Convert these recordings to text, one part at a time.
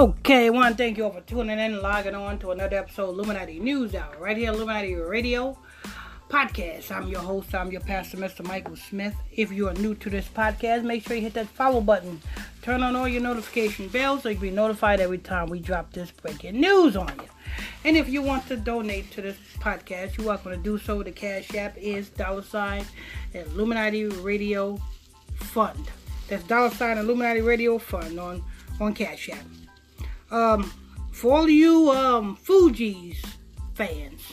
Okay, I want to thank you all for tuning in and logging on to another episode of Illuminati News Hour, right here, Illuminati Radio Podcast. I'm your host, I'm your pastor, Mr. Michael Smith. If you are new to this podcast, make sure you hit that follow button. Turn on all your notification bells so you can be notified every time we drop this breaking news on you. And if you want to donate to this podcast, you're welcome to do so. The Cash App is dollar sign Illuminati Radio Fund. That's dollar sign Illuminati Radio Fund on, on Cash App. Um, for all you um Fugees fans,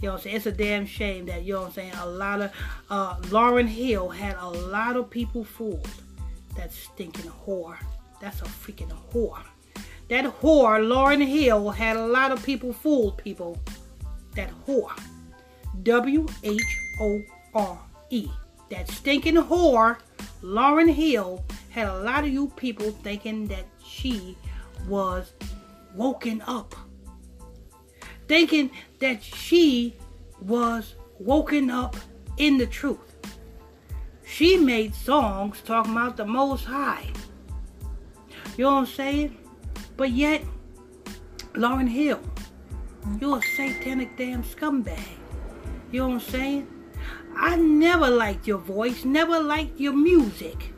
you know what I'm saying? It's a damn shame that, you know what I'm saying, a lot of, uh, Lauryn Hill had a lot of people fooled. That stinking whore. That's a freaking whore. That whore, Lauryn Hill, had a lot of people fooled, people. That whore. W H O R E. That stinking whore, Lauryn Hill, had a lot of you people thinking that she was woken up. Thinking that she was woken up in the truth. She made songs talking about the Most High. You know what I'm saying? But yet, Lauryn Hill, you're a satanic damn scumbag. You know what I'm saying? I never liked your voice, never liked your music.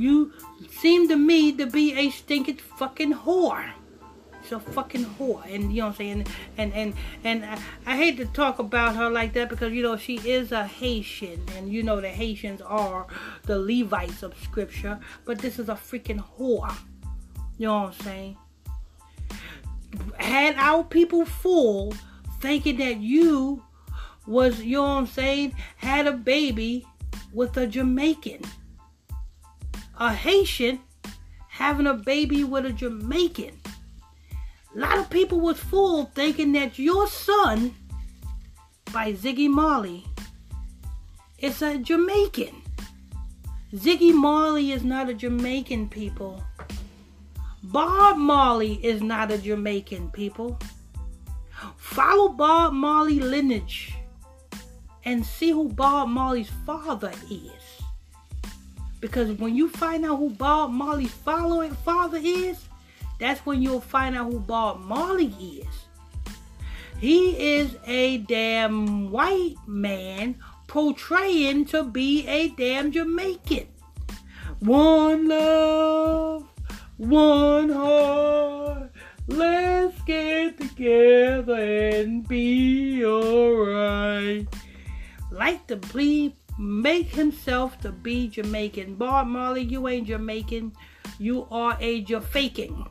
You seem to me to be a stinking fucking whore. She's a fucking whore. And you know what I'm saying? And and and I, I hate to talk about her like that because you know she is a Haitian and you know the Haitians are the Levites of scripture, but this is a freaking whore. You know what I'm saying? Had our people fooled thinking that you was, you know what I'm saying, had a baby with a Jamaican. A Haitian having a baby with a Jamaican. A lot of people was fooled thinking that your son by Ziggy Marley is a Jamaican. Ziggy Marley is not a Jamaican people. Bob Marley is not a Jamaican people. Follow Bob Marley lineage and see who Bob Marley's father is. Because when you find out who Bob Marley's following father is, that's when you'll find out who Bob Marley is. He is a damn white man portraying to be a damn Jamaican. One love, one heart. Let's get together and be alright. Like the be make himself to be Jamaican. Bob Marley, you ain't Jamaican. You are a Jafaking.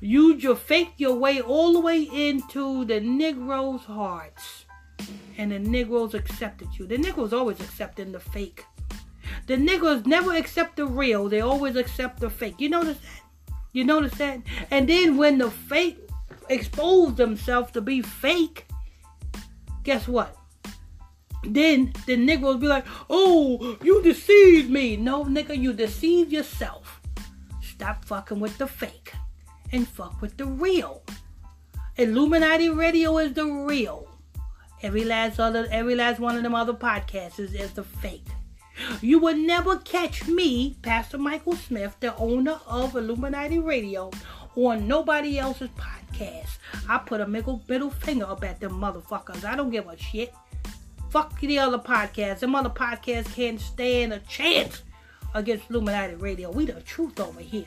You Jafake your way all the way into the Negroes' hearts. And the Negroes accepted you. The Negroes always accepting the fake. The Negroes never accept the real. They always accept the fake. You notice that? You notice that? And then when the fake expose themselves to be fake, guess what? Then the Negroes be like, oh, you deceived me. No, nigga, you deceived yourself. Stop fucking with the fake and fuck with the real. Illuminati Radio is the real. Every last other, every last one of them other podcasts is, is the fake. You will never catch me, Pastor Michael Smith, the owner of Illuminati Radio, on nobody else's podcast. I put a middle, middle finger up at them motherfuckers. I don't give a shit. Fuck the other podcasts. Them other podcasts can't stand a chance against Illuminati Radio. We the truth over here.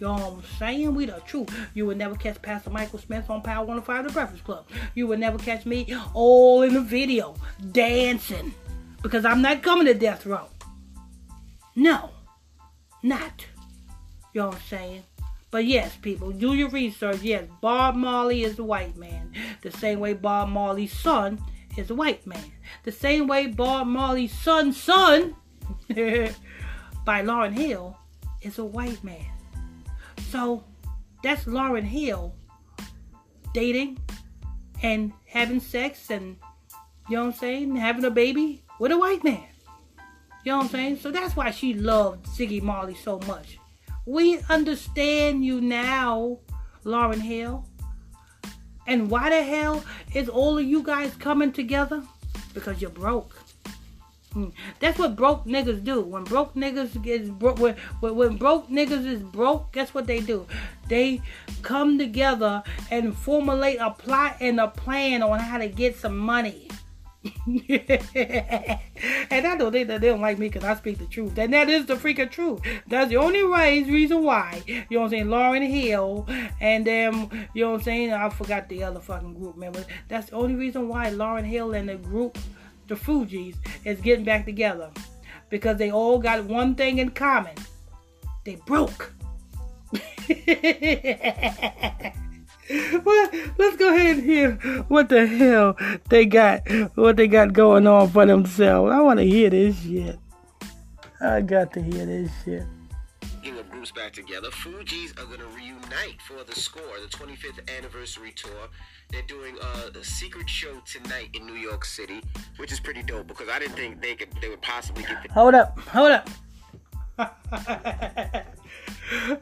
You know what I'm saying? We the truth. You would never catch Pastor Michael Smith on Power 105 The Breakfast Club. You would never catch me all in the video dancing. Because I'm not coming to death row. No. Not. You know what I'm saying? But yes, people, do your research. Yes, Bob Marley is a white man. The same way Bob Marley's son is a white man. The same way Bob Marley's Son son by Lauryn Hill is a white man. So that's Lauryn Hill dating and having sex and you know what I'm saying, having a baby with a white man. You know what I'm saying? So that's why she loved Ziggy Marley so much. We understand you now, Lauryn Hill. And why the hell is all of you guys coming together? Because you're broke. Hmm. That's what broke niggas do. When broke niggas is broke, when, when, when broke niggas is broke, guess what they do? They come together and formulate a plot and a plan on how to get some money. and I know they, they don't like me because I speak the truth. And that is the freaking truth. That's the only way, reason why. You know what I'm saying? Lauryn Hill and them, you know what I'm saying? I forgot the other fucking group members. That's the only reason why Lauryn Hill and the group, the Fugees, is getting back together. Because they all got one thing in common. They broke. well, let's go ahead and hear what the hell they got, what they got going on for themselves. I want to hear this shit. I got to hear this shit. Back together, Fugees are gonna reunite for the score, the 25th anniversary tour. They're doing uh, a secret show tonight in New York City, which is pretty dope because I didn't think they could, they would possibly get. The- hold up, hold up.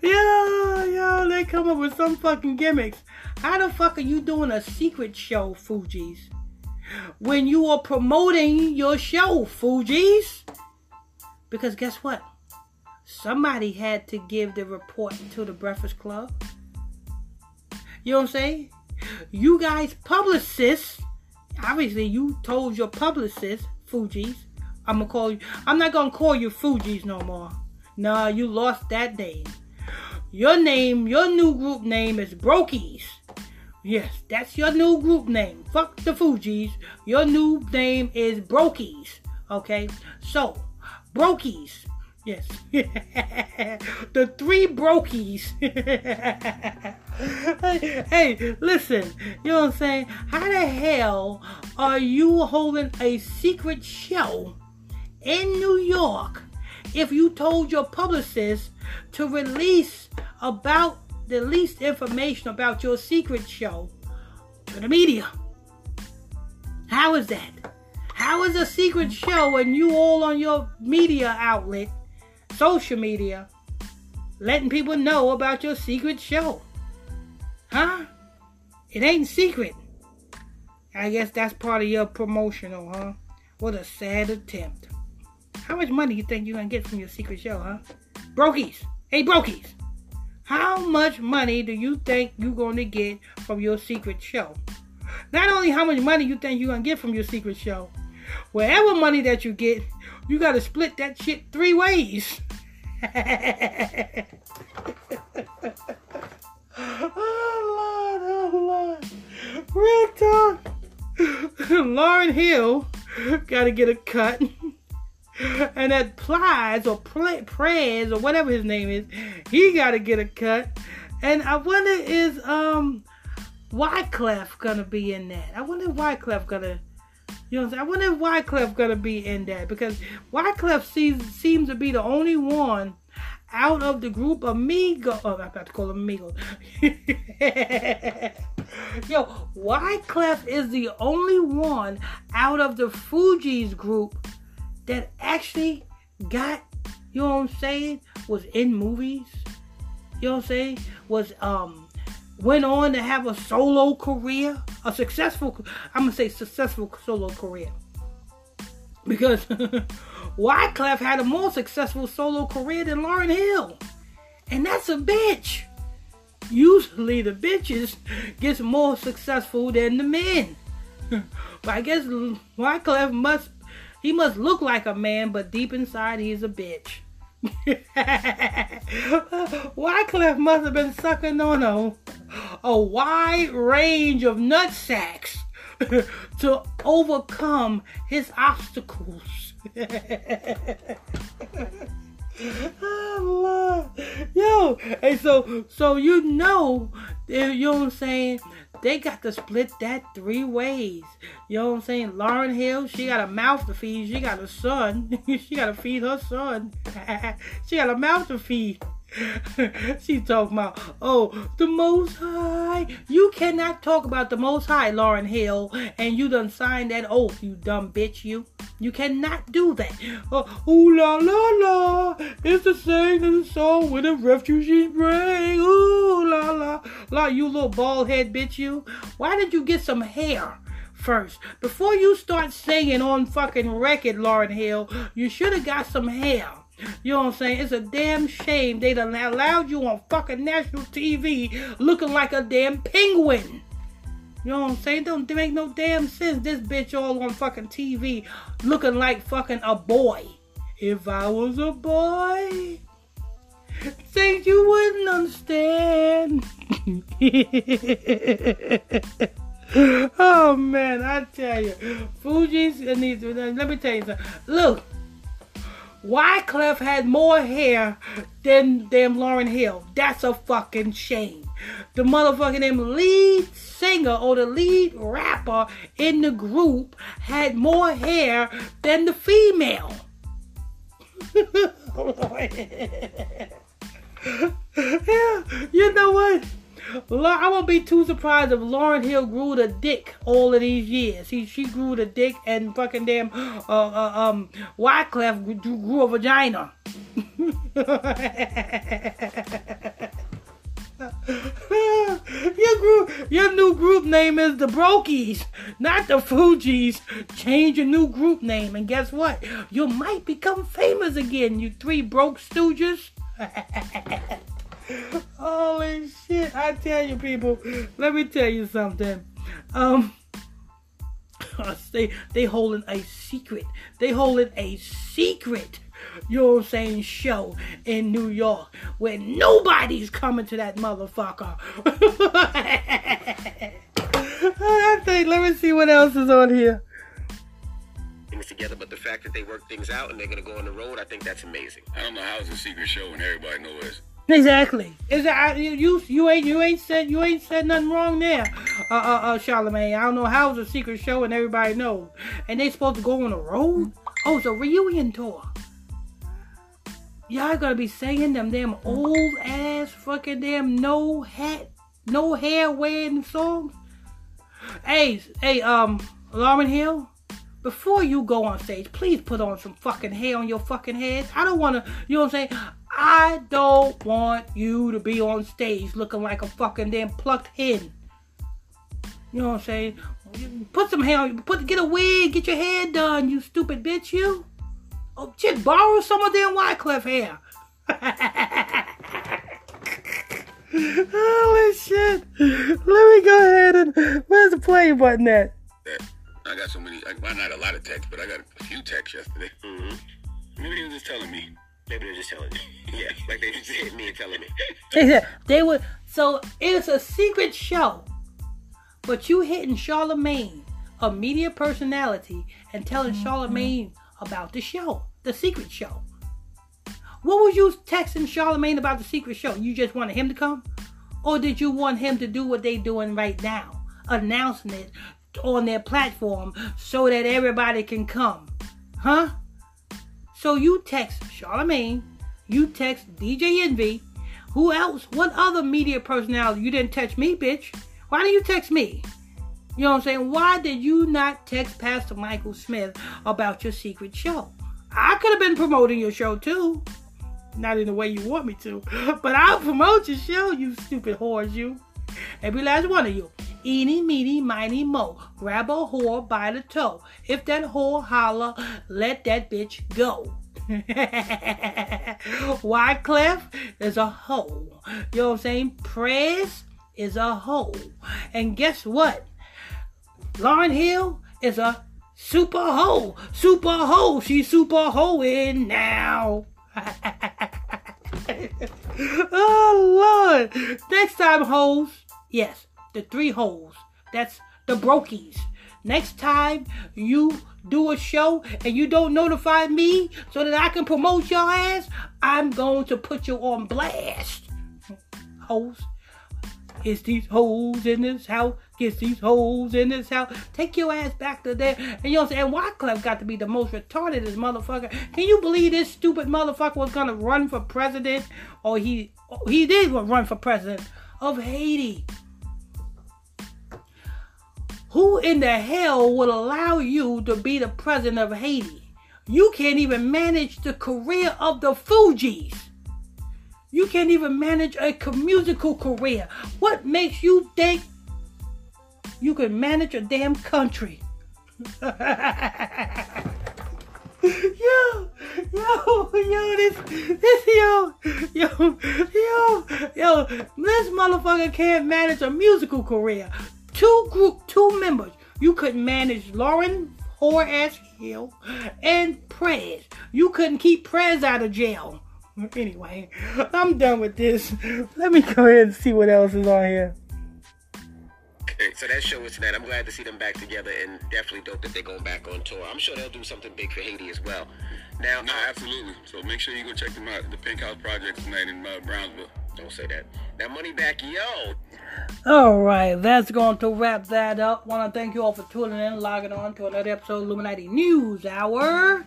yo, yo, they come up with some fucking gimmicks. How the fuck are you doing a secret show, Fugees? When you are promoting your show, Fugees? Because guess what? Somebody had to give the report to the Breakfast Club. You know what I'm saying? You guys, publicists, obviously you told your publicist, Fugees, I'm gonna call you. I'm not gonna call you Fugees no more. Nah, you lost that name. Your name, your new group name is Brokies. Yes, that's your new group name. Fuck the Fugees. Your new name is Brokies. Okay? So, Brokies. Yes. the three Brokies. hey, hey, listen. You know what I'm saying? How the hell are you holding a secret show in New York if you told your publicist to release about the least information about your secret show to the media. How is that? How is a secret show and you all on your media outlet, social media, letting people know about your secret show? Huh? It ain't secret. I guess that's part of your promotional, huh? What a sad attempt. How much money you think you're gonna get from your secret show, huh? Brokies. Hey, Brokies. How much money do you think you're gonna get from your secret show? Not only how much money you think you're gonna get from your secret show, wherever money that you get, you gotta split that shit three ways. oh Lord, oh Lord. Real talk. Lauryn Hill gotta get a cut and that Plies or Pl- Prez or whatever his name is, he got to get a cut. And I wonder is um Wyclef gonna be in that? I wonder if Wyclef gonna, you know, I wonder if Wyclef gonna be in that because Wyclef seems seems to be the only one out of the group of Migo. Oh, I'm about to call him Migo. Yo, Wyclef is the only one out of the Fugees group that actually got, you know what I'm saying, was in movies. You know what I'm saying? Was um went on to have a solo career, a successful I'm gonna say successful solo career. Because Wyclef had a more successful solo career than Lauryn Hill. And that's a bitch. Usually the bitches gets more successful than the men. but I guess Wyclef must he must look like a man, but deep inside he's a bitch. Wyclef must have been sucking on a, a wide range of nut sacks to overcome his obstacles. Yo, and so so you know, you know what I'm saying? They got to split that three ways. You know what I'm saying? Lauryn Hill, she got a mouth to feed. She got a son. she got to feed her son. she got a mouth to feed. she talking about, oh, the Most High. You cannot talk about the Most High, Lauryn Hill, and you done signed that oath, you dumb bitch, you. You cannot do that. Uh, ooh la la la, it's the same as the song with the refugees bring. Ooh la la la, you little bald head bitch, you. Why did you get some hair first. Before you start singing on fucking record, Lauryn Hill, you should have got some hair. You know what I'm saying? It's a damn shame they done allowed you on fucking national TV looking like a damn penguin. You know what I'm saying? Don't make no damn sense. This bitch all on fucking TV looking like fucking a boy. If I was a boy, things you wouldn't understand. oh man, I tell you, and these. Let me tell you something. Look, Wyclef had more hair than damn Lauryn Hill. That's a fucking shame. The motherfucking damn lead singer or the lead rapper in the group had more hair than the female. yeah, you know what? I won't be too surprised if Lauryn Hill grew the dick all of these years. He she grew the dick and fucking damn uh, uh um Wyclef grew a vagina. your group, your new group name is the Brokies, not the Fugees. Change your new group name, and guess what? You might become famous again. You three broke stooges. Holy shit! I tell you, people. Let me tell you something. Um, they they holding a secret. They holding a secret. You know what I'm saying? Show in New York where nobody's coming to that motherfucker. I think. Let me see what else is on here things together, but the fact that they work things out and they're gonna go on the road, I think that's amazing. I don't know how it's a secret show and everybody knows Exactly. Is that you, you you ain't you ain't said you ain't said nothing wrong there, uh uh uh Charlemagne. I don't know how it's a secret show and everybody knows, and they supposed to go on the road. Oh, it's a reunion tour. Y'all gonna be singing them damn old ass fucking damn no hat, no hair wearing songs. Hey, hey, um, Lauryn Hill, before you go on stage, please put on some fucking hair on your fucking head. I don't want to, you know what I'm saying? I don't want you to be on stage looking like a fucking damn plucked hen. You know what I'm saying? Put some hair on, put, get a wig, get your hair done, you stupid bitch, you. Oh, shit, borrow some of them Wyclef hair. Holy shit. Let me go ahead and, where's the play button at? I got so many. I, well, not a lot of texts, but I got a few texts yesterday. Mm-hmm. Maybe they were just telling me. Maybe they're just telling me. yeah, like they just hit me and telling me. They they would. So it's a secret show, but you hitting Charlemagne, a media personality, and telling mm-hmm. Charlemagne about the show, the secret show. What was you texting Charlemagne about the secret show? You just wanted him to come, or did you want him to do what they doing right now, announcing it on their platform so that everybody can come. Huh? So you text Charlemagne, you text DJ Envy, who else? What other media personality? You didn't text me, bitch. Why didn't you text me? You know what I'm saying? Why did you not text Pastor Michael Smith about your secret show? I could have been promoting your show too. Not in the way you want me to, but I'll promote your show, you stupid whores, you. Every last one of you. Eeny, meeny, miny, mo. Grab a whore by the toe. If that whore holler, let that bitch go. Wyclef is a hoe. You know what I'm saying? Press is a hoe. And guess what? Lauryn Hill is a super hoe. Super hoe. She's super hoeing now. oh Lord. Next time, hoes. Yes, the three holes. That's the brokies. Next time you do a show and you don't notify me so that I can promote your ass, I'm going to put you on blast. Hoes. It's these holes in this house. Get these holes in this house. Take your ass back to there. And you know what I'm saying? Wyclef got to be the most retarded this motherfucker. Can you believe this stupid motherfucker was gonna run for president? Or he he did run for president of Haiti. Who in the hell would allow you to be the president of Haiti? You can't even manage the career of the Fugees. You can't even manage a musical career. What makes you think you can manage a damn country. yo, yo, yo, this, this, yo, yo, yo, yo, this motherfucker can't manage a musical career. Two group, two members. You couldn't manage Lauryn whore ass Hill and Prez. You couldn't keep Prez out of jail. Anyway, I'm done with this. Let me go ahead and see what else is on here. Okay, so that show is tonight. I'm glad to see them back together, and definitely dope that they're going back on tour. I'm sure they'll do something big for Haiti as well. Now, No, absolutely. So make sure you go check them out. The Pink House Project tonight in uh, Brownsville. don't say that. Now, money back, yo. All right, that's going to wrap that up. Want to thank you all for tuning in, logging on to another episode of Illuminati News Hour,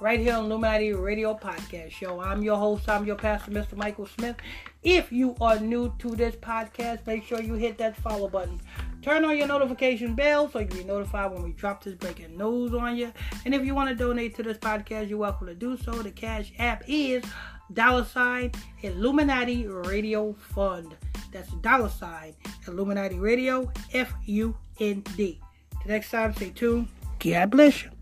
right here on Illuminati Radio Podcast Show. I'm your host, I'm your pastor, Mr. Michael Smith. If you are new to this podcast, make sure you hit that follow button. Turn on your notification bell so you can be notified when we drop this breaking news on you. And if you want to donate to this podcast, you're welcome to do so. The cash app is dollar sign Illuminati Radio Fund. That's dollar sign Illuminati Radio F U N D. The next time, stay tuned. God bless you.